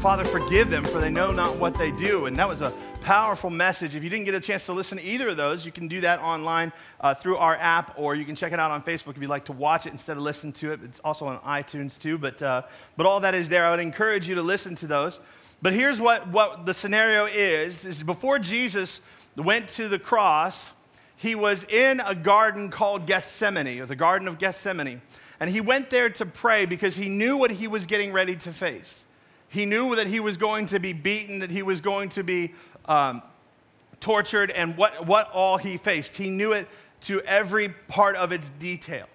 Father, forgive them, for they know not what they do. And that was a powerful message. If you didn't get a chance to listen to either of those, you can do that online uh, through our app, or you can check it out on Facebook if you'd like to watch it instead of listen to it. It's also on iTunes too. But, uh, but all that is there. I would encourage you to listen to those. But here's what, what the scenario is, is before Jesus went to the cross, he was in a garden called Gethsemane, or the Garden of Gethsemane. And he went there to pray because he knew what he was getting ready to face. He knew that he was going to be beaten, that he was going to be um, tortured, and what, what all he faced. He knew it to every part of its detail.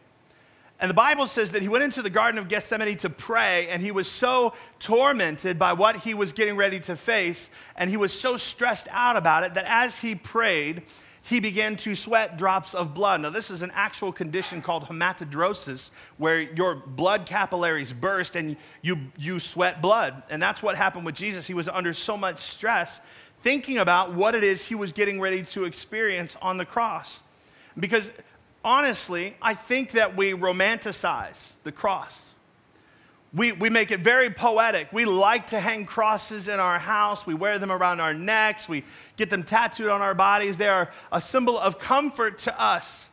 And the Bible says that he went into the Garden of Gethsemane to pray, and he was so tormented by what he was getting ready to face, and he was so stressed out about it that as he prayed, he began to sweat drops of blood. Now, this is an actual condition called hematidrosis, where your blood capillaries burst and you, you sweat blood. And that's what happened with Jesus. He was under so much stress thinking about what it is he was getting ready to experience on the cross. Because honestly, I think that we romanticize the cross. We, we make it very poetic. We like to hang crosses in our house. We wear them around our necks. We get them tattooed on our bodies. They are a symbol of comfort to us.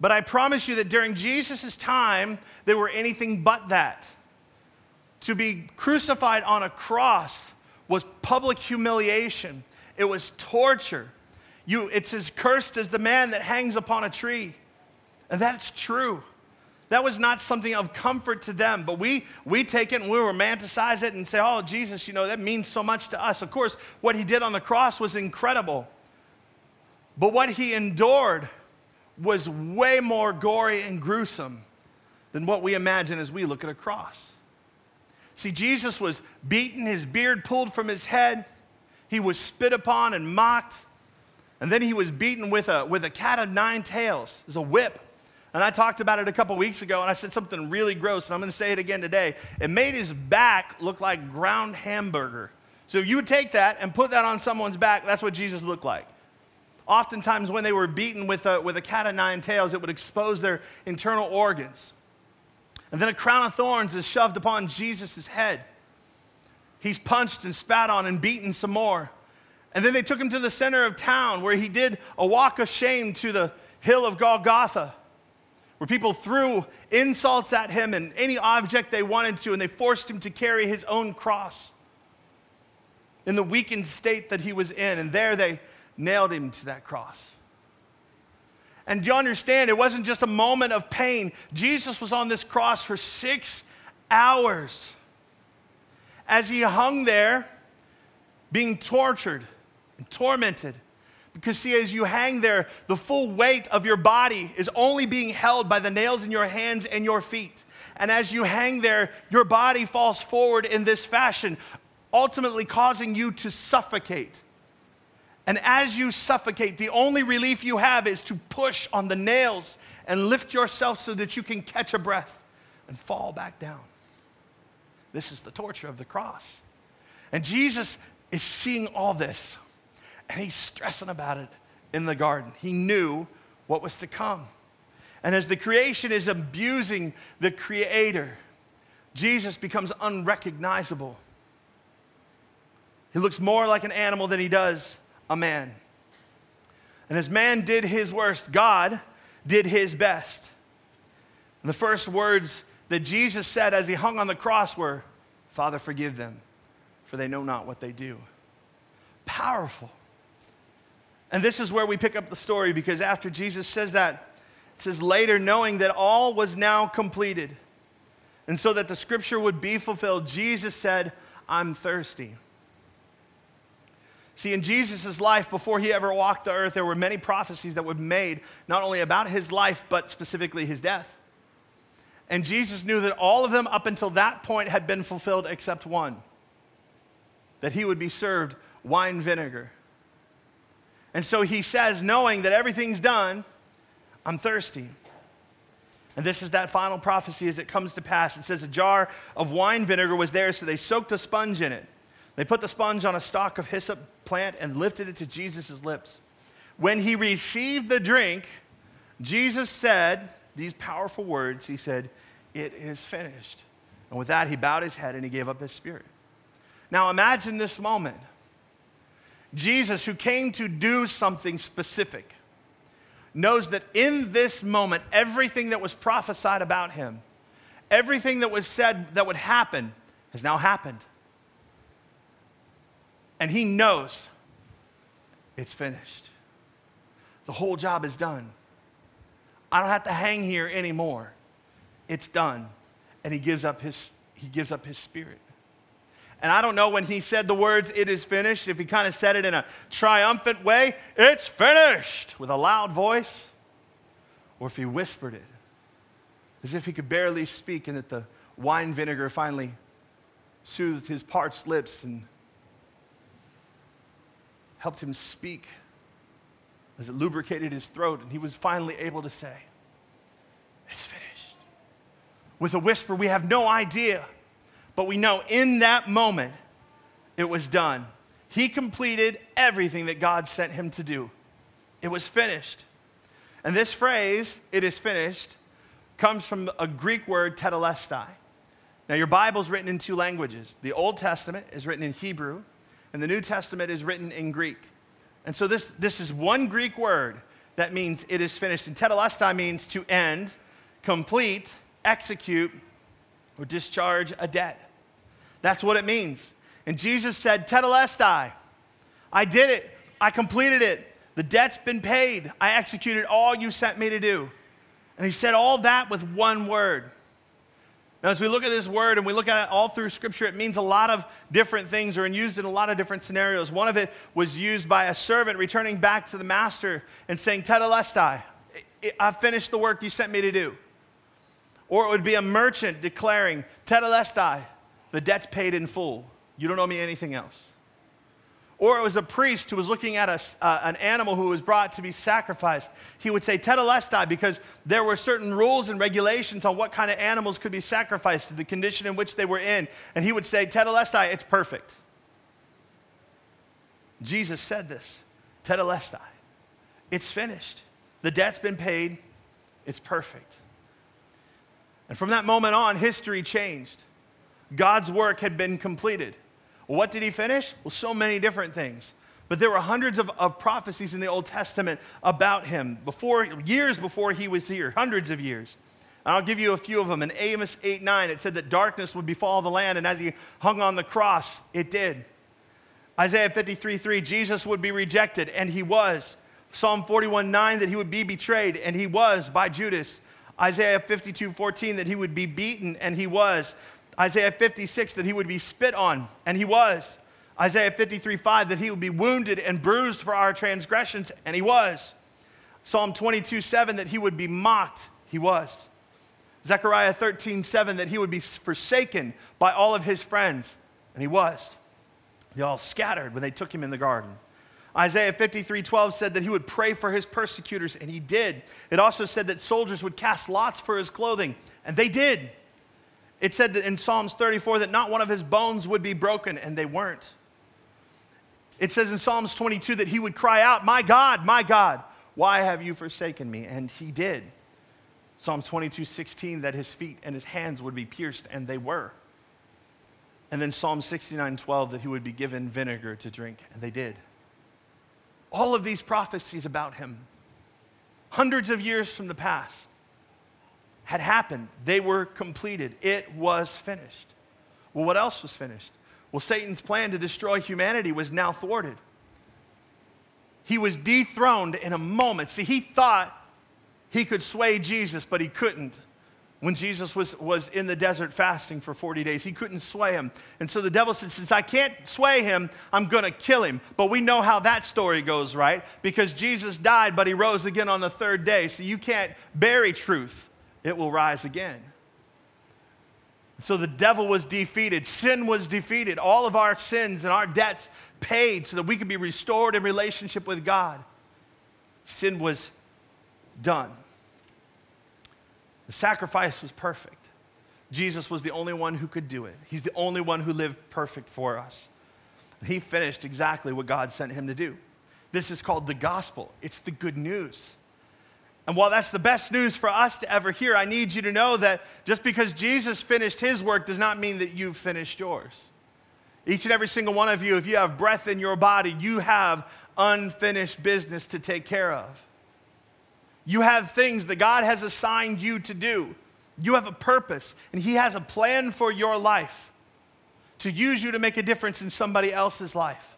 But I promise you that during Jesus' time, they were anything but that. To be crucified on a cross was public humiliation, it was torture. You, it's as cursed as the man that hangs upon a tree. And that's true. That was not something of comfort to them, but we, we take it and we romanticize it and say, oh, Jesus, you know, that means so much to us. Of course, what he did on the cross was incredible, but what he endured was way more gory and gruesome than what we imagine as we look at a cross. See, Jesus was beaten, his beard pulled from his head, he was spit upon and mocked, and then he was beaten with a, with a cat of nine tails, as a whip. And I talked about it a couple weeks ago, and I said something really gross, and I'm going to say it again today. It made his back look like ground hamburger. So you would take that and put that on someone's back, that's what Jesus looked like. Oftentimes, when they were beaten with a, with a cat of nine tails, it would expose their internal organs. And then a crown of thorns is shoved upon Jesus' head. He's punched and spat on and beaten some more. And then they took him to the center of town where he did a walk of shame to the hill of Golgotha where people threw insults at him and any object they wanted to, and they forced him to carry his own cross in the weakened state that he was in. And there they nailed him to that cross. And you understand, it wasn't just a moment of pain. Jesus was on this cross for six hours as he hung there, being tortured and tormented because, see, as you hang there, the full weight of your body is only being held by the nails in your hands and your feet. And as you hang there, your body falls forward in this fashion, ultimately causing you to suffocate. And as you suffocate, the only relief you have is to push on the nails and lift yourself so that you can catch a breath and fall back down. This is the torture of the cross. And Jesus is seeing all this and he's stressing about it in the garden. He knew what was to come. And as the creation is abusing the creator, Jesus becomes unrecognizable. He looks more like an animal than he does a man. And as man did his worst, God did his best. And the first words that Jesus said as he hung on the cross were, Father, forgive them, for they know not what they do. Powerful. And this is where we pick up the story because after Jesus says that, it says, later, knowing that all was now completed, and so that the scripture would be fulfilled, Jesus said, I'm thirsty. See, in Jesus' life, before he ever walked the earth, there were many prophecies that were made, not only about his life, but specifically his death. And Jesus knew that all of them up until that point had been fulfilled except one. that he would be served wine vinegar. And so he says, knowing that everything's done, I'm thirsty. And this is that final prophecy as it comes to pass. It says, A jar of wine vinegar was there, so they soaked a sponge in it. They put the sponge on a stalk of hyssop plant and lifted it to Jesus' lips. When he received the drink, Jesus said these powerful words He said, It is finished. And with that, he bowed his head and he gave up his spirit. Now imagine this moment. Jesus, who came to do something specific, knows that in this moment, everything that was prophesied about him, everything that was said that would happen, has now happened. And he knows it's finished. The whole job is done. I don't have to hang here anymore. It's done. And he gives up his, he gives up his spirit. And I don't know when he said the words, it is finished, if he kind of said it in a triumphant way, it's finished, with a loud voice, or if he whispered it, as if he could barely speak, and that the wine vinegar finally soothed his parched lips and helped him speak as it lubricated his throat, and he was finally able to say, It's finished. With a whisper, we have no idea but we know in that moment it was done. He completed everything that God sent him to do. It was finished. And this phrase, it is finished, comes from a Greek word, tetelestai. Now, your Bible is written in two languages. The Old Testament is written in Hebrew, and the New Testament is written in Greek. And so, this, this is one Greek word that means it is finished. And tetelestai means to end, complete, execute, or discharge a debt. That's what it means. And Jesus said, Tetelestai, I did it. I completed it. The debt's been paid. I executed all you sent me to do. And he said all that with one word. Now, as we look at this word and we look at it all through Scripture, it means a lot of different things or used in a lot of different scenarios. One of it was used by a servant returning back to the master and saying, Tetelestai, I've finished the work you sent me to do. Or it would be a merchant declaring, Tetelestai, the debt's paid in full. You don't owe me anything else. Or it was a priest who was looking at a, uh, an animal who was brought to be sacrificed. He would say, Tetelestai, because there were certain rules and regulations on what kind of animals could be sacrificed, to the condition in which they were in. And he would say, Tetelestai, it's perfect. Jesus said this Tetelestai, it's finished. The debt's been paid, it's perfect. And from that moment on, history changed. God's work had been completed. What did he finish? Well, so many different things. But there were hundreds of, of prophecies in the Old Testament about him before, years before he was here, hundreds of years. And I'll give you a few of them. In Amos 8 9, it said that darkness would befall the land, and as he hung on the cross, it did. Isaiah 53 3, Jesus would be rejected, and he was. Psalm 41 9, that he would be betrayed, and he was by Judas. Isaiah 52 14, that he would be beaten, and he was. Isaiah 56, that he would be spit on, and he was. Isaiah 53, 5, that he would be wounded and bruised for our transgressions, and he was. Psalm 22, 7, that he would be mocked, he was. Zechariah 13, 7, that he would be forsaken by all of his friends, and he was. They all scattered when they took him in the garden. Isaiah 53, 12 said that he would pray for his persecutors, and he did. It also said that soldiers would cast lots for his clothing, and they did. It said that in Psalms 34 that not one of his bones would be broken, and they weren't. It says in Psalms 22 that he would cry out, My God, my God, why have you forsaken me? And he did. Psalm 22, 16, that his feet and his hands would be pierced, and they were. And then Psalm 69, 12, that he would be given vinegar to drink, and they did. All of these prophecies about him, hundreds of years from the past, had happened. They were completed. It was finished. Well, what else was finished? Well, Satan's plan to destroy humanity was now thwarted. He was dethroned in a moment. See, he thought he could sway Jesus, but he couldn't. When Jesus was, was in the desert fasting for 40 days, he couldn't sway him. And so the devil said, Since I can't sway him, I'm going to kill him. But we know how that story goes, right? Because Jesus died, but he rose again on the third day. So you can't bury truth it will rise again. So the devil was defeated, sin was defeated, all of our sins and our debts paid so that we could be restored in relationship with God. Sin was done. The sacrifice was perfect. Jesus was the only one who could do it. He's the only one who lived perfect for us. He finished exactly what God sent him to do. This is called the gospel, it's the good news. And while that's the best news for us to ever hear, I need you to know that just because Jesus finished his work does not mean that you've finished yours. Each and every single one of you, if you have breath in your body, you have unfinished business to take care of. You have things that God has assigned you to do. You have a purpose, and He has a plan for your life to use you to make a difference in somebody else's life.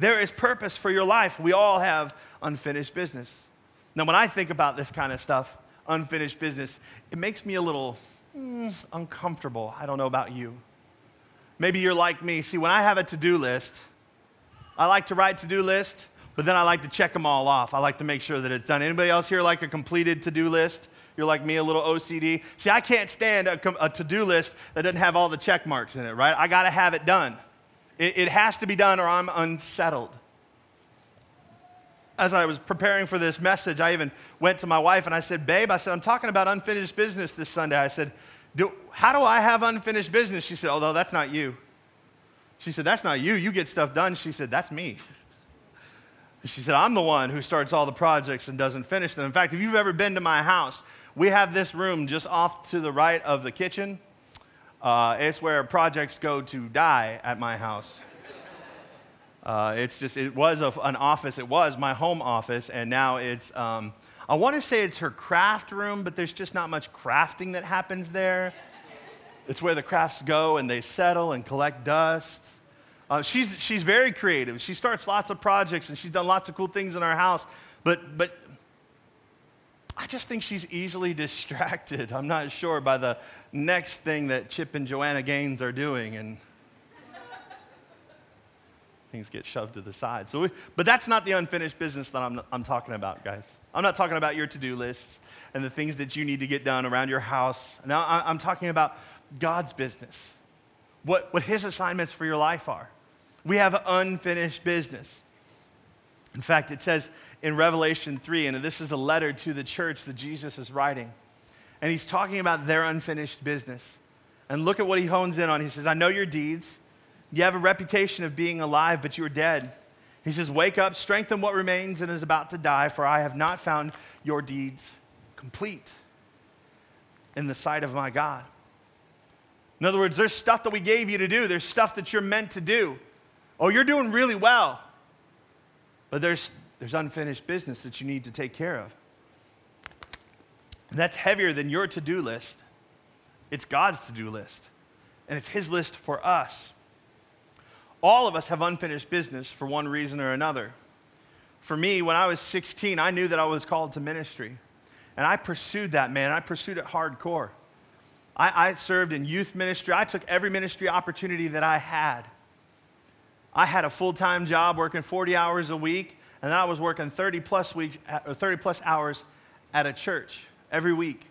There is purpose for your life. We all have unfinished business. Now, when I think about this kind of stuff, unfinished business, it makes me a little mm, uncomfortable. I don't know about you. Maybe you're like me. See, when I have a to do list, I like to write to do list, but then I like to check them all off. I like to make sure that it's done. Anybody else here like a completed to do list? You're like me, a little OCD. See, I can't stand a, a to do list that doesn't have all the check marks in it, right? I got to have it done. It, it has to be done or I'm unsettled. As I was preparing for this message, I even went to my wife and I said, Babe, I said, I'm talking about unfinished business this Sunday. I said, do, How do I have unfinished business? She said, Although that's not you. She said, That's not you. You get stuff done. She said, That's me. She said, I'm the one who starts all the projects and doesn't finish them. In fact, if you've ever been to my house, we have this room just off to the right of the kitchen. Uh, it's where projects go to die at my house. Uh, it's just, it was a, an office, it was my home office, and now it's, um, I want to say it's her craft room, but there's just not much crafting that happens there. It's where the crafts go and they settle and collect dust. Uh, she's, she's very creative. She starts lots of projects and she's done lots of cool things in our house, but, but I just think she's easily distracted. I'm not sure by the next thing that Chip and Joanna Gaines are doing, and things get shoved to the side. So, we, but that's not the unfinished business that I'm, I'm talking about, guys. I'm not talking about your to-do lists and the things that you need to get done around your house. Now, I'm talking about God's business, what, what His assignments for your life are. We have unfinished business. In fact, it says in Revelation 3, and this is a letter to the church that Jesus is writing. And he's talking about their unfinished business. And look at what he hones in on. He says, I know your deeds. You have a reputation of being alive, but you are dead. He says, Wake up, strengthen what remains and is about to die, for I have not found your deeds complete in the sight of my God. In other words, there's stuff that we gave you to do, there's stuff that you're meant to do. Oh, you're doing really well. But there's there's unfinished business that you need to take care of. And that's heavier than your to do list. It's God's to do list, and it's His list for us. All of us have unfinished business for one reason or another. For me, when I was 16, I knew that I was called to ministry. And I pursued that, man. I pursued it hardcore. I, I served in youth ministry. I took every ministry opportunity that I had. I had a full time job working 40 hours a week and I was working 30 plus weeks or 30 plus hours at a church every week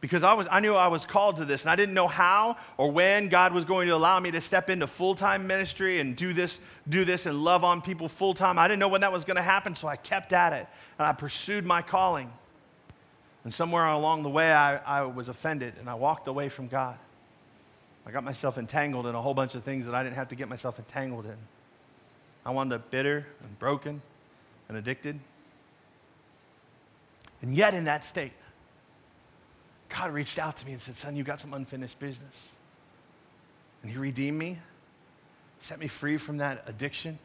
because I, was, I knew I was called to this and I didn't know how or when God was going to allow me to step into full-time ministry and do this, do this and love on people full-time. I didn't know when that was going to happen, so I kept at it and I pursued my calling. And somewhere along the way, I, I was offended and I walked away from God. I got myself entangled in a whole bunch of things that I didn't have to get myself entangled in. I wound up bitter and broken and addicted. And yet, in that state, God reached out to me and said, Son, you got some unfinished business. And He redeemed me, set me free from that addiction,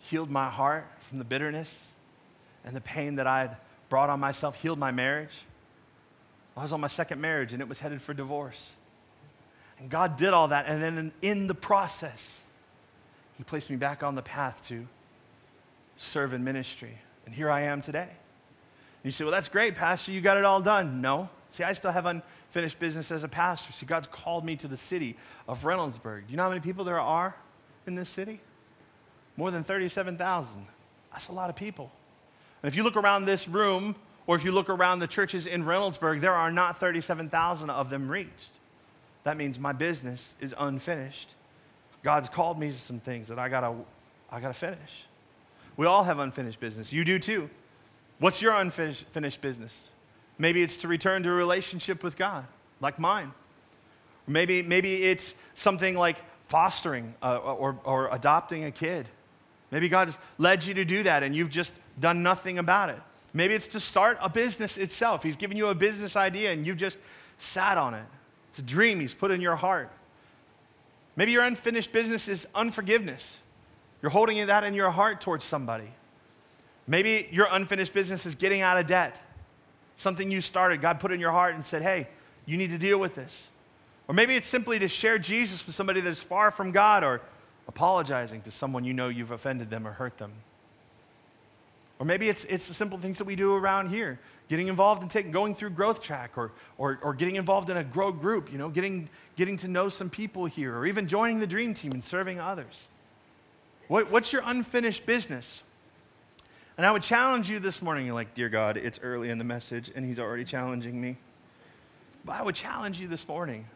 healed my heart from the bitterness and the pain that I had brought on myself, healed my marriage. I was on my second marriage and it was headed for divorce. And God did all that. And then in the process, He placed me back on the path to serve in ministry. And here I am today. And you say, well, that's great, Pastor. You got it all done. No. See, I still have unfinished business as a pastor. See, God's called me to the city of Reynoldsburg. Do you know how many people there are in this city? More than 37,000. That's a lot of people. And if you look around this room, or if you look around the churches in Reynoldsburg, there are not 37,000 of them reached. that means my business is unfinished. God's called me to some things that I gotta, I gotta finish. We all have unfinished business. You do too. What's your unfinished business? Maybe it's to return to a relationship with God, like mine. Maybe, maybe it's something like fostering uh, or, or adopting a kid. Maybe God has led you to do that and you've just done nothing about it. Maybe it's to start a business itself. He's given you a business idea and you've just sat on it. It's a dream He's put in your heart. Maybe your unfinished business is unforgiveness. You're holding that in your heart towards somebody. Maybe your unfinished business is getting out of debt. Something you started, God put in your heart and said, hey, you need to deal with this. Or maybe it's simply to share Jesus with somebody that's far from God or apologizing to someone you know you've offended them or hurt them. Or maybe it's, it's the simple things that we do around here getting involved in taking, going through growth track or, or, or getting involved in a grow group, you know, getting, getting to know some people here or even joining the dream team and serving others. What, what's your unfinished business? And I would challenge you this morning, you're like, Dear God, it's early in the message and He's already challenging me. But I would challenge you this morning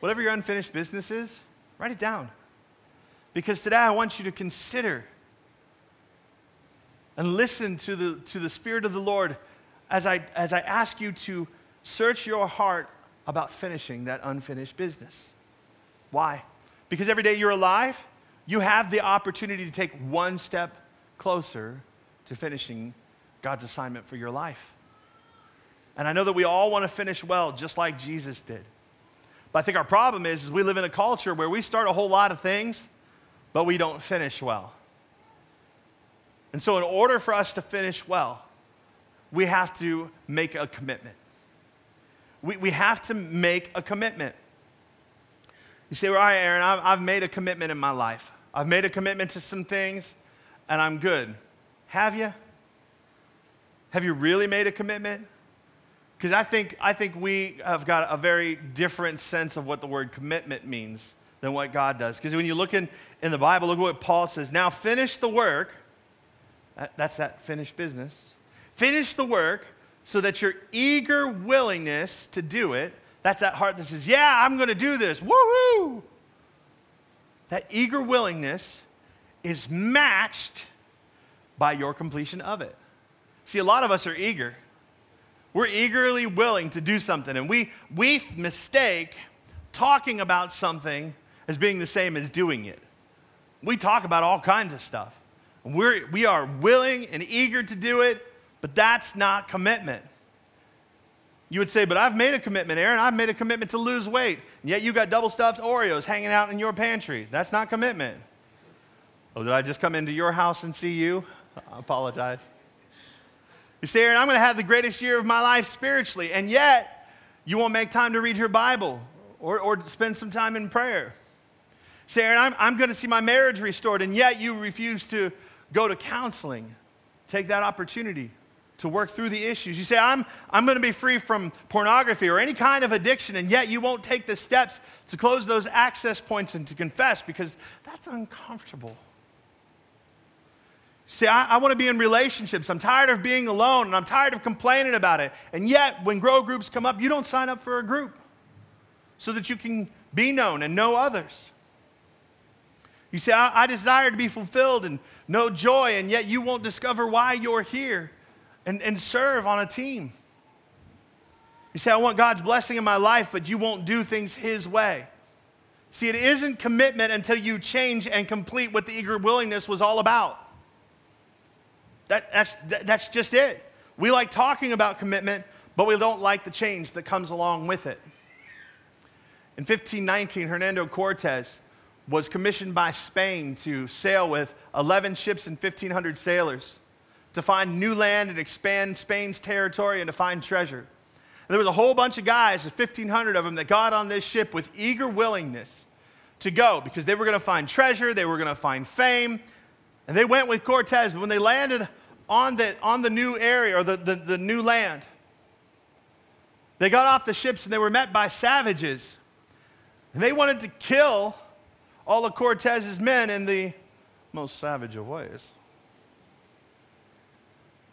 whatever your unfinished business is, write it down. Because today I want you to consider and listen to the, to the Spirit of the Lord as I, as I ask you to search your heart about finishing that unfinished business. Why? Because every day you're alive, you have the opportunity to take one step closer to finishing God's assignment for your life. And I know that we all want to finish well, just like Jesus did. But I think our problem is, is we live in a culture where we start a whole lot of things, but we don't finish well. And so, in order for us to finish well, we have to make a commitment. We, we have to make a commitment. You say, well, all right, Aaron, I've, I've made a commitment in my life. I've made a commitment to some things, and I'm good. Have you? Have you really made a commitment? Because I think, I think we have got a very different sense of what the word commitment means than what God does. Because when you look in, in the Bible, look at what Paul says. Now finish the work. That, that's that finished business. Finish the work so that your eager willingness to do it, that's that heart that says, Yeah, I'm going to do this. Woohoo! That eager willingness is matched by your completion of it. See, a lot of us are eager. We're eagerly willing to do something, and we, we mistake talking about something as being the same as doing it. We talk about all kinds of stuff. We're, we are willing and eager to do it, but that's not commitment. You would say, but I've made a commitment, Aaron. I've made a commitment to lose weight. And yet you got double stuffed Oreos hanging out in your pantry. That's not commitment. Oh, did I just come into your house and see you? I apologize. You say, Aaron, I'm going to have the greatest year of my life spiritually, and yet you won't make time to read your Bible or, or spend some time in prayer. Say, Aaron, I'm, I'm going to see my marriage restored, and yet you refuse to go to counseling. Take that opportunity to work through the issues. You say, I'm, I'm going to be free from pornography or any kind of addiction, and yet you won't take the steps to close those access points and to confess because that's uncomfortable. See, I, I want to be in relationships. I'm tired of being alone and I'm tired of complaining about it. And yet, when grow groups come up, you don't sign up for a group so that you can be known and know others. You say, I, I desire to be fulfilled and know joy, and yet you won't discover why you're here and, and serve on a team. You say, I want God's blessing in my life, but you won't do things His way. See, it isn't commitment until you change and complete what the eager willingness was all about. That, that's, that, that's just it. We like talking about commitment, but we don't like the change that comes along with it. In 1519, Hernando Cortez was commissioned by Spain to sail with 11 ships and 1,500 sailors to find new land and expand Spain's territory and to find treasure. And there was a whole bunch of guys, 1,500 of them, that got on this ship with eager willingness to go because they were going to find treasure, they were going to find fame. And they went with Cortez, but when they landed on the, on the new area or the, the, the new land. They got off the ships and they were met by savages. And they wanted to kill all of Cortez's men in the most savage of ways.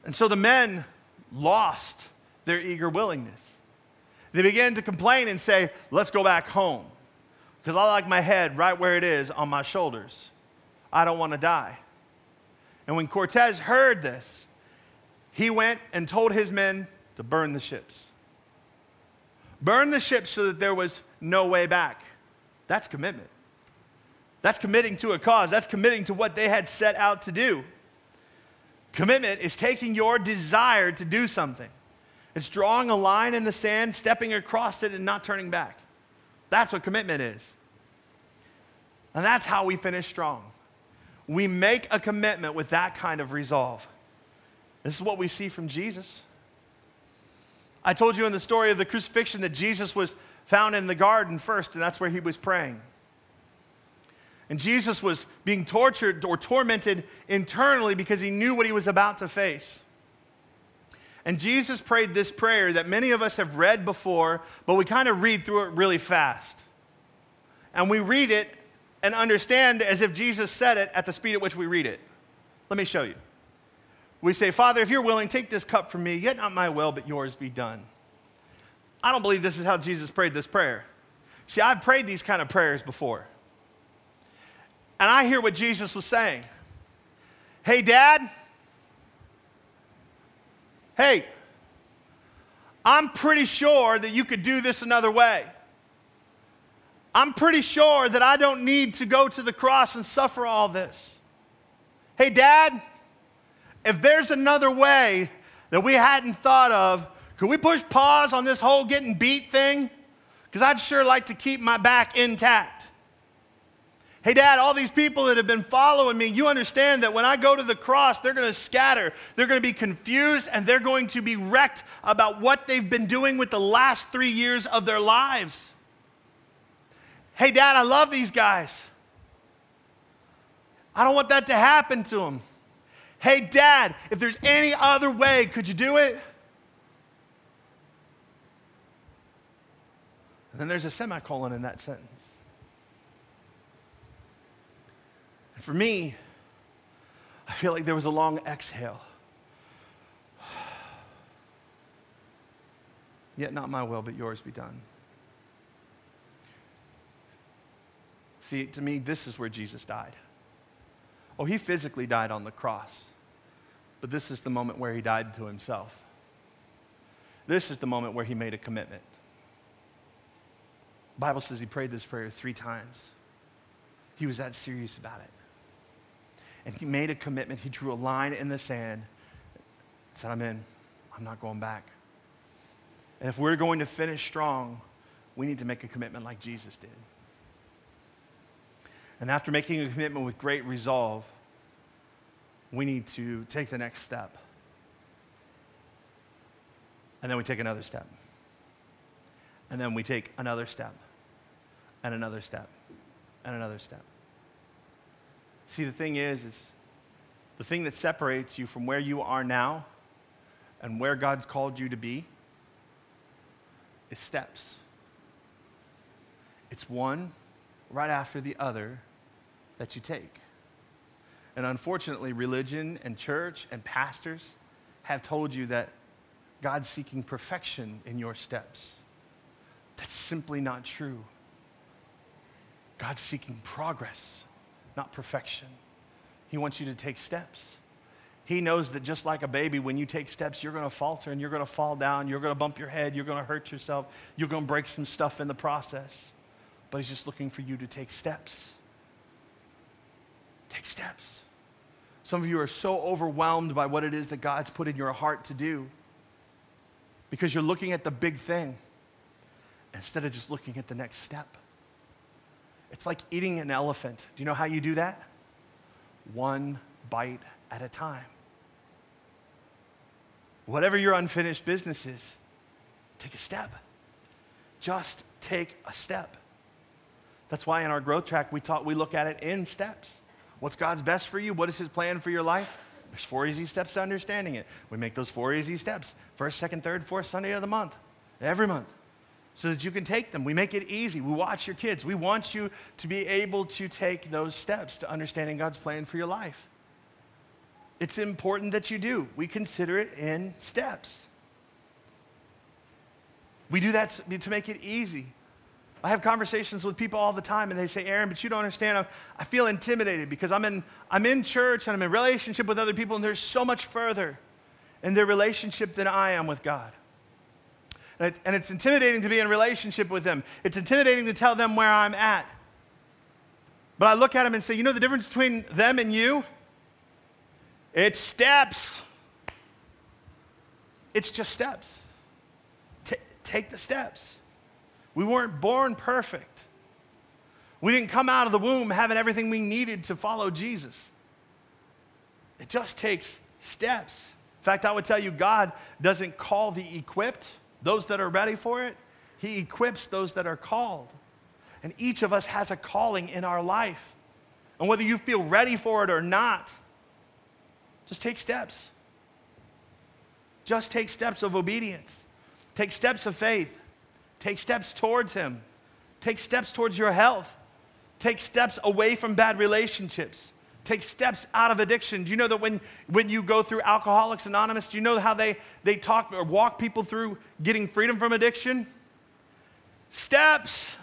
And so the men lost their eager willingness. They began to complain and say, Let's go back home. Because I like my head right where it is on my shoulders. I don't want to die. And when Cortez heard this, he went and told his men to burn the ships. Burn the ships so that there was no way back. That's commitment. That's committing to a cause. That's committing to what they had set out to do. Commitment is taking your desire to do something. It's drawing a line in the sand, stepping across it, and not turning back. That's what commitment is. And that's how we finish strong. We make a commitment with that kind of resolve. This is what we see from Jesus. I told you in the story of the crucifixion that Jesus was found in the garden first, and that's where he was praying. And Jesus was being tortured or tormented internally because he knew what he was about to face. And Jesus prayed this prayer that many of us have read before, but we kind of read through it really fast. And we read it and understand as if Jesus said it at the speed at which we read it. Let me show you. We say, Father, if you're willing, take this cup from me, yet not my will, but yours be done. I don't believe this is how Jesus prayed this prayer. See, I've prayed these kind of prayers before. And I hear what Jesus was saying. Hey, Dad. Hey, I'm pretty sure that you could do this another way. I'm pretty sure that I don't need to go to the cross and suffer all this. Hey, Dad, if there's another way that we hadn't thought of, could we push pause on this whole getting beat thing? Because I'd sure like to keep my back intact. Hey, Dad, all these people that have been following me, you understand that when I go to the cross, they're going to scatter. They're going to be confused and they're going to be wrecked about what they've been doing with the last three years of their lives. Hey, Dad, I love these guys. I don't want that to happen to them. Hey, Dad, if there's any other way, could you do it? And then there's a semicolon in that sentence. And for me, I feel like there was a long exhale. Yet not my will, but yours be done. See, to me, this is where Jesus died. Oh, he physically died on the cross, but this is the moment where he died to himself. This is the moment where he made a commitment. The Bible says he prayed this prayer three times. He was that serious about it. And he made a commitment. He drew a line in the sand, said, I'm in. I'm not going back. And if we're going to finish strong, we need to make a commitment like Jesus did. And after making a commitment with great resolve, we need to take the next step. And then we take another step. And then we take another step, and another step, and another step. See, the thing is, is the thing that separates you from where you are now and where God's called you to be is steps. It's one right after the other that you take. And unfortunately, religion and church and pastors have told you that God's seeking perfection in your steps. That's simply not true. God's seeking progress, not perfection. He wants you to take steps. He knows that just like a baby, when you take steps, you're going to falter and you're going to fall down, you're going to bump your head, you're going to hurt yourself, you're going to break some stuff in the process. But He's just looking for you to take steps. Take steps. Some of you are so overwhelmed by what it is that God's put in your heart to do because you're looking at the big thing instead of just looking at the next step. It's like eating an elephant. Do you know how you do that? One bite at a time. Whatever your unfinished business is, take a step. Just take a step. That's why in our growth track we talk we look at it in steps. What's God's best for you? What is His plan for your life? There's four easy steps to understanding it. We make those four easy steps first, second, third, fourth Sunday of the month, every month, so that you can take them. We make it easy. We watch your kids. We want you to be able to take those steps to understanding God's plan for your life. It's important that you do. We consider it in steps. We do that to make it easy. I have conversations with people all the time, and they say, Aaron, but you don't understand. I feel intimidated because I'm in, I'm in church and I'm in relationship with other people, and they're so much further in their relationship than I am with God. And, it, and it's intimidating to be in relationship with them. It's intimidating to tell them where I'm at. But I look at them and say, you know the difference between them and you? It's steps. It's just steps. T- take the steps. We weren't born perfect. We didn't come out of the womb having everything we needed to follow Jesus. It just takes steps. In fact, I would tell you, God doesn't call the equipped, those that are ready for it, He equips those that are called. And each of us has a calling in our life. And whether you feel ready for it or not, just take steps. Just take steps of obedience. Take steps of faith. Take steps towards Him. Take steps towards your health. Take steps away from bad relationships take steps out of addiction. Do you know that when, when you go through Alcoholics Anonymous, do you know how they, they talk or walk people through getting freedom from addiction? Steps.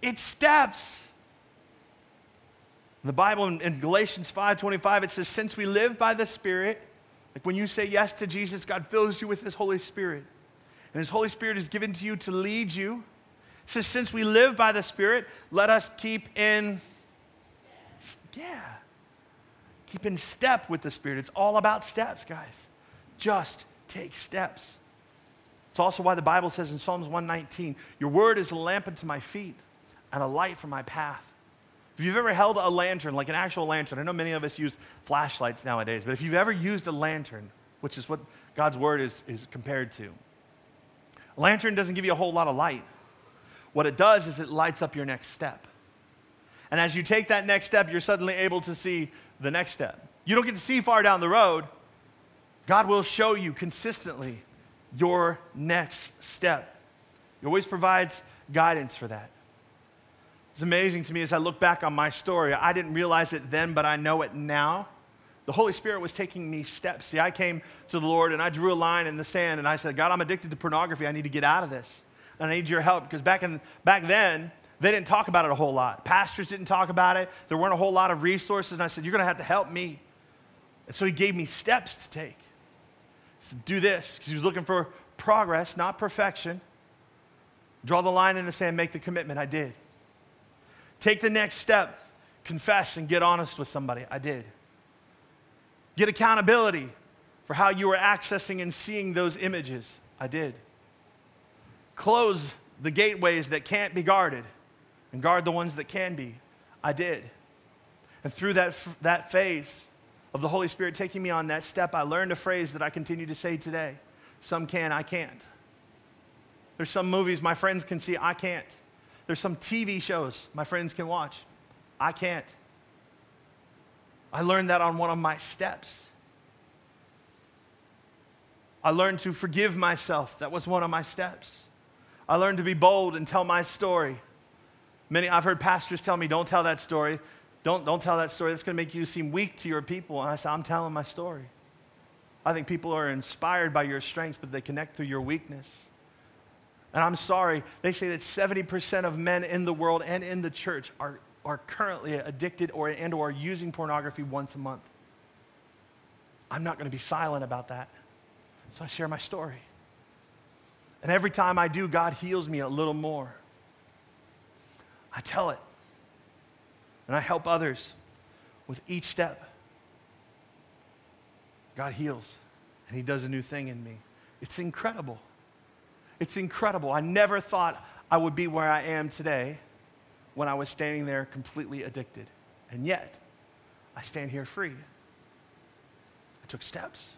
It's steps. The Bible in, in Galatians 5:25, it says, since we live by the Spirit, like when you say yes to Jesus, God fills you with His Holy Spirit. And His Holy Spirit is given to you to lead you. It says, since we live by the Spirit, let us keep in yeah. Keep in step with the Spirit. It's all about steps, guys. Just take steps. It's also why the Bible says in Psalms 119, Your word is a lamp unto my feet and a light for my path. If you've ever held a lantern, like an actual lantern, I know many of us use flashlights nowadays, but if you've ever used a lantern, which is what God's word is, is compared to, lantern doesn't give you a whole lot of light. What it does is it lights up your next step. And as you take that next step, you're suddenly able to see the next step. You don't get to see far down the road. God will show you consistently your next step. He always provides guidance for that. It's amazing to me as I look back on my story. I didn't realize it then, but I know it now. The Holy Spirit was taking me steps. See, I came to the Lord and I drew a line in the sand and I said, God, I'm addicted to pornography. I need to get out of this. And I need your help because back, in, back then, they didn't talk about it a whole lot. Pastors didn't talk about it. There weren't a whole lot of resources. And I said, You're going to have to help me. And so he gave me steps to take. Said, Do this, because he was looking for progress, not perfection. Draw the line in the sand, make the commitment. I did. Take the next step, confess and get honest with somebody. I did. Get accountability for how you were accessing and seeing those images. I did. Close the gateways that can't be guarded and guard the ones that can be. I did. And through that, that phase of the Holy Spirit taking me on that step, I learned a phrase that I continue to say today Some can, I can't. There's some movies my friends can see, I can't. There's some TV shows my friends can watch, I can't. I learned that on one of my steps. I learned to forgive myself. That was one of my steps. I learned to be bold and tell my story. Many, I've heard pastors tell me, don't tell that story. Don't, don't tell that story. That's going to make you seem weak to your people. And I said, I'm telling my story. I think people are inspired by your strengths, but they connect through your weakness. And I'm sorry, they say that 70% of men in the world and in the church are, are currently addicted or, and or using pornography once a month. I'm not going to be silent about that. So I share my story. And every time I do, God heals me a little more. I tell it. And I help others with each step. God heals and He does a new thing in me. It's incredible. It's incredible. I never thought I would be where I am today when I was standing there completely addicted. And yet, I stand here free. I took steps.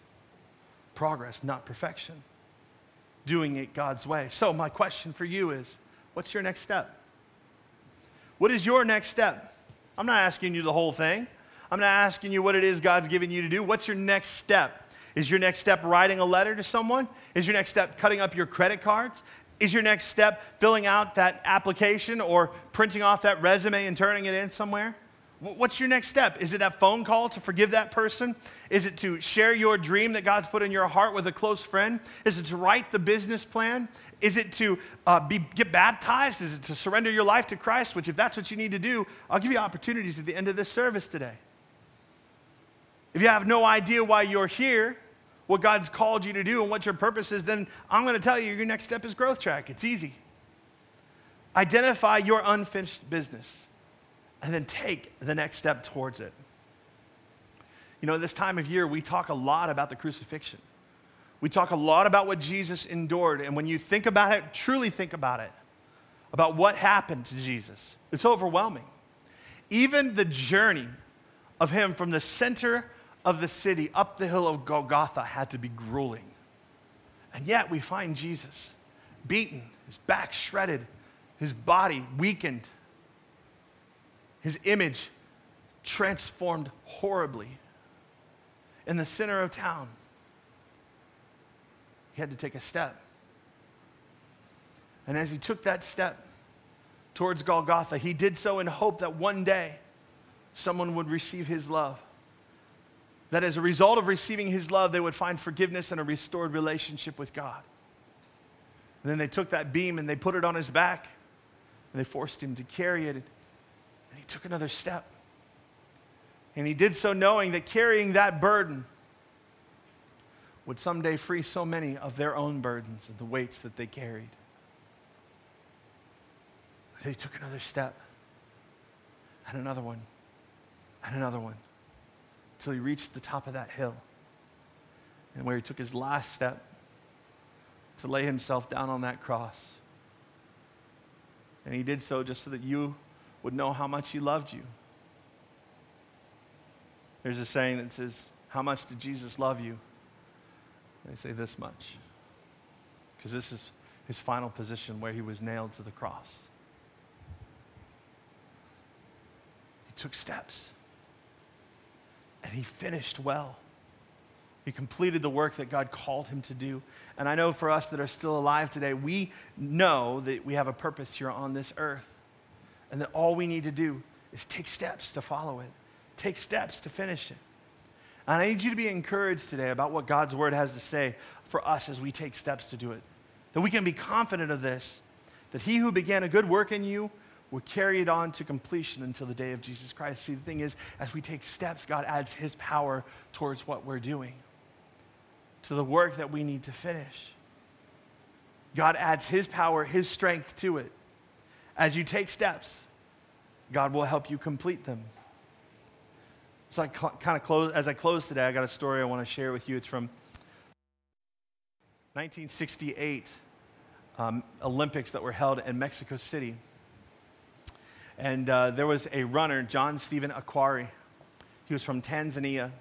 Progress, not perfection. Doing it God's way. So, my question for you is what's your next step? What is your next step? I'm not asking you the whole thing. I'm not asking you what it is God's giving you to do. What's your next step? Is your next step writing a letter to someone? Is your next step cutting up your credit cards? Is your next step filling out that application or printing off that resume and turning it in somewhere? What's your next step? Is it that phone call to forgive that person? Is it to share your dream that God's put in your heart with a close friend? Is it to write the business plan? Is it to uh, be, get baptized? Is it to surrender your life to Christ? Which, if that's what you need to do, I'll give you opportunities at the end of this service today. If you have no idea why you're here, what God's called you to do, and what your purpose is, then I'm going to tell you your next step is growth track. It's easy. Identify your unfinished business and then take the next step towards it. You know, this time of year, we talk a lot about the crucifixion. We talk a lot about what Jesus endured. And when you think about it, truly think about it, about what happened to Jesus, it's overwhelming. Even the journey of him from the center of the city up the hill of Golgotha had to be grueling. And yet we find Jesus beaten, his back shredded, his body weakened, his image transformed horribly in the center of town. He had to take a step. And as he took that step towards Golgotha, he did so in hope that one day someone would receive his love. That as a result of receiving his love, they would find forgiveness and a restored relationship with God. And then they took that beam and they put it on his back and they forced him to carry it and he took another step. And he did so knowing that carrying that burden would someday free so many of their own burdens and the weights that they carried. They took another step, and another one, and another one, until he reached the top of that hill. And where he took his last step to lay himself down on that cross. And he did so just so that you would know how much he loved you. There's a saying that says, How much did Jesus love you? They say this much. Because this is his final position where he was nailed to the cross. He took steps and he finished well. He completed the work that God called him to do. And I know for us that are still alive today, we know that we have a purpose here on this earth and that all we need to do is take steps to follow it, take steps to finish it. And I need you to be encouraged today about what God's word has to say for us as we take steps to do it. That we can be confident of this, that he who began a good work in you carry it on to completion until the day of Jesus Christ. See, the thing is, as we take steps, God adds his power towards what we're doing, to the work that we need to finish. God adds his power, his strength to it. As you take steps, God will help you complete them. So I kind of close as I close today, I got a story I want to share with you. It's from 1968 um, Olympics that were held in Mexico City. And uh, there was a runner, John Stephen Akhwari. He was from Tanzania,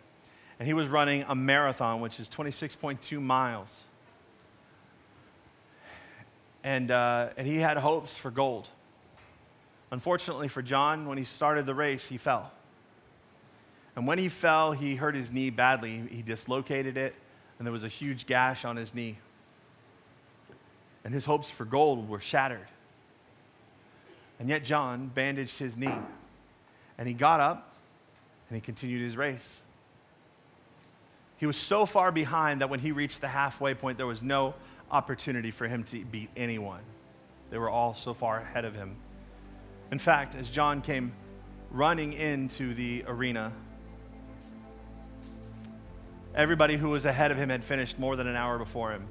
and he was running a marathon, which is 26.2 miles. And, uh, and he had hopes for gold. Unfortunately for John, when he started the race, he fell. And when he fell, he hurt his knee badly. He dislocated it, and there was a huge gash on his knee. And his hopes for gold were shattered. And yet, John bandaged his knee, and he got up and he continued his race. He was so far behind that when he reached the halfway point, there was no opportunity for him to beat anyone. They were all so far ahead of him. In fact, as John came running into the arena, everybody who was ahead of him had finished more than an hour before him.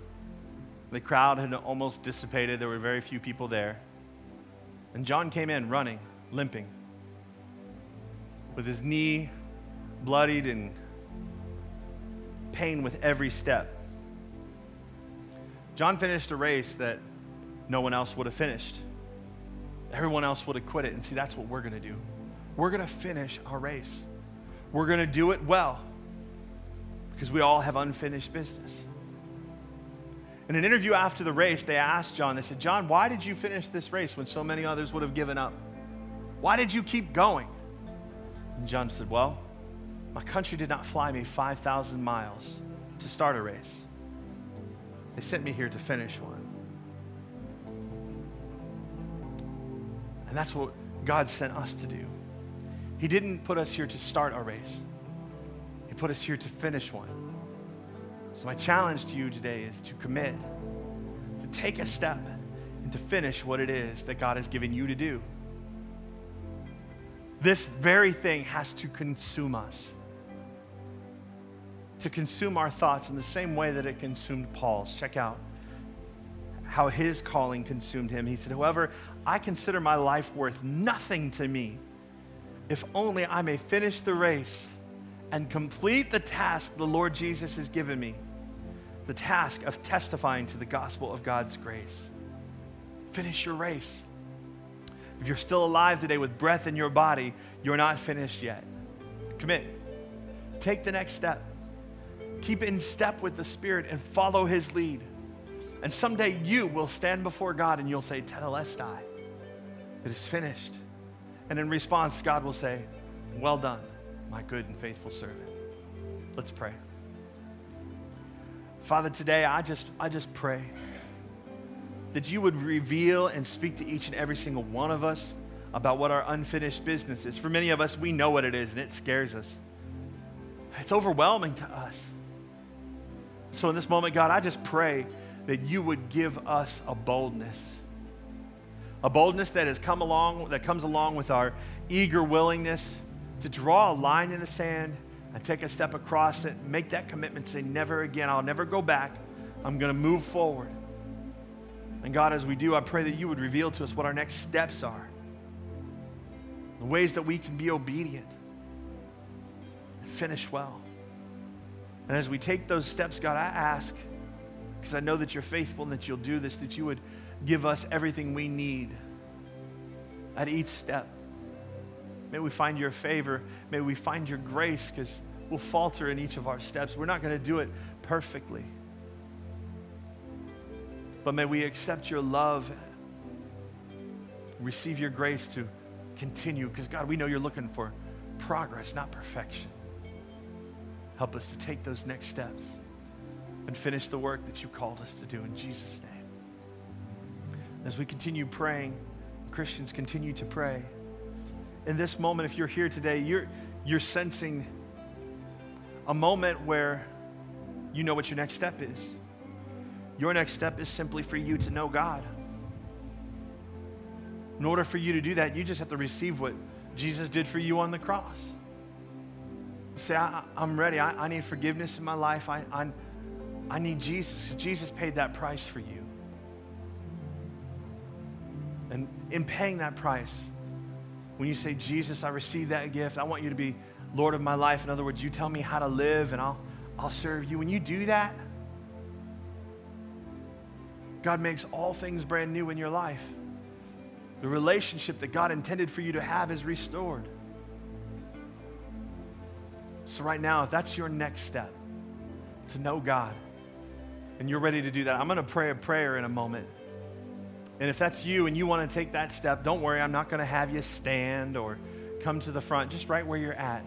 The crowd had almost dissipated, there were very few people there. And John came in running, limping, with his knee bloodied and pain with every step. John finished a race that no one else would have finished. Everyone else would have quit it. And see, that's what we're going to do. We're going to finish our race. We're going to do it well because we all have unfinished business. In an interview after the race, they asked John, they said, John, why did you finish this race when so many others would have given up? Why did you keep going? And John said, Well, my country did not fly me 5,000 miles to start a race. They sent me here to finish one. And that's what God sent us to do. He didn't put us here to start a race, He put us here to finish one. So, my challenge to you today is to commit, to take a step, and to finish what it is that God has given you to do. This very thing has to consume us, to consume our thoughts in the same way that it consumed Paul's. Check out how his calling consumed him. He said, However, I consider my life worth nothing to me if only I may finish the race and complete the task the Lord Jesus has given me the task of testifying to the gospel of God's grace. Finish your race. If you're still alive today with breath in your body, you're not finished yet. Commit. Take the next step. Keep in step with the Spirit and follow His lead. And someday you will stand before God and you'll say, Tetelestai, it is finished. And in response, God will say, Well done, my good and faithful servant. Let's pray. Father, today I just, I just pray that you would reveal and speak to each and every single one of us about what our unfinished business is. For many of us, we know what it is and it scares us. It's overwhelming to us. So in this moment, God, I just pray that you would give us a boldness. A boldness that has come along, that comes along with our eager willingness to draw a line in the sand and take a step across it, make that commitment, say, never again, I'll never go back. I'm going to move forward. And God, as we do, I pray that you would reveal to us what our next steps are, the ways that we can be obedient and finish well. And as we take those steps, God, I ask, because I know that you're faithful and that you'll do this, that you would give us everything we need at each step. May we find your favor. May we find your grace because we'll falter in each of our steps. We're not going to do it perfectly. But may we accept your love, receive your grace to continue because, God, we know you're looking for progress, not perfection. Help us to take those next steps and finish the work that you called us to do in Jesus' name. As we continue praying, Christians continue to pray in this moment, if you're here today, you're, you're sensing a moment where you know what your next step is. Your next step is simply for you to know God. In order for you to do that, you just have to receive what Jesus did for you on the cross. Say, I, am ready. I, I, need forgiveness in my life. I, I, I need Jesus. Jesus paid that price for you. And in paying that price, when you say, Jesus, I receive that gift, I want you to be Lord of my life. In other words, you tell me how to live and I'll, I'll serve you. When you do that, God makes all things brand new in your life. The relationship that God intended for you to have is restored. So, right now, if that's your next step, to know God, and you're ready to do that, I'm going to pray a prayer in a moment. And if that's you and you want to take that step, don't worry, I'm not going to have you stand or come to the front, just right where you're at.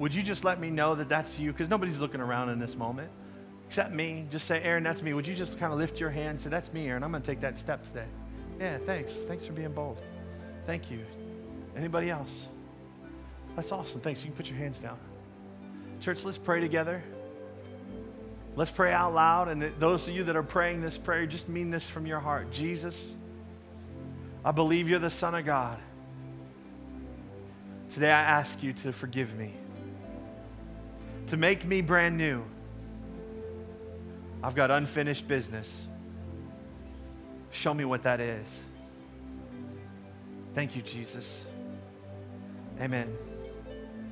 Would you just let me know that that's you? Because nobody's looking around in this moment except me. Just say, Aaron, that's me. Would you just kind of lift your hand and say, That's me, Aaron. I'm going to take that step today. Yeah, thanks. Thanks for being bold. Thank you. Anybody else? That's awesome. Thanks. You can put your hands down. Church, let's pray together. Let's pray out loud. And those of you that are praying this prayer, just mean this from your heart. Jesus, I believe you're the Son of God. Today I ask you to forgive me, to make me brand new. I've got unfinished business. Show me what that is. Thank you, Jesus. Amen.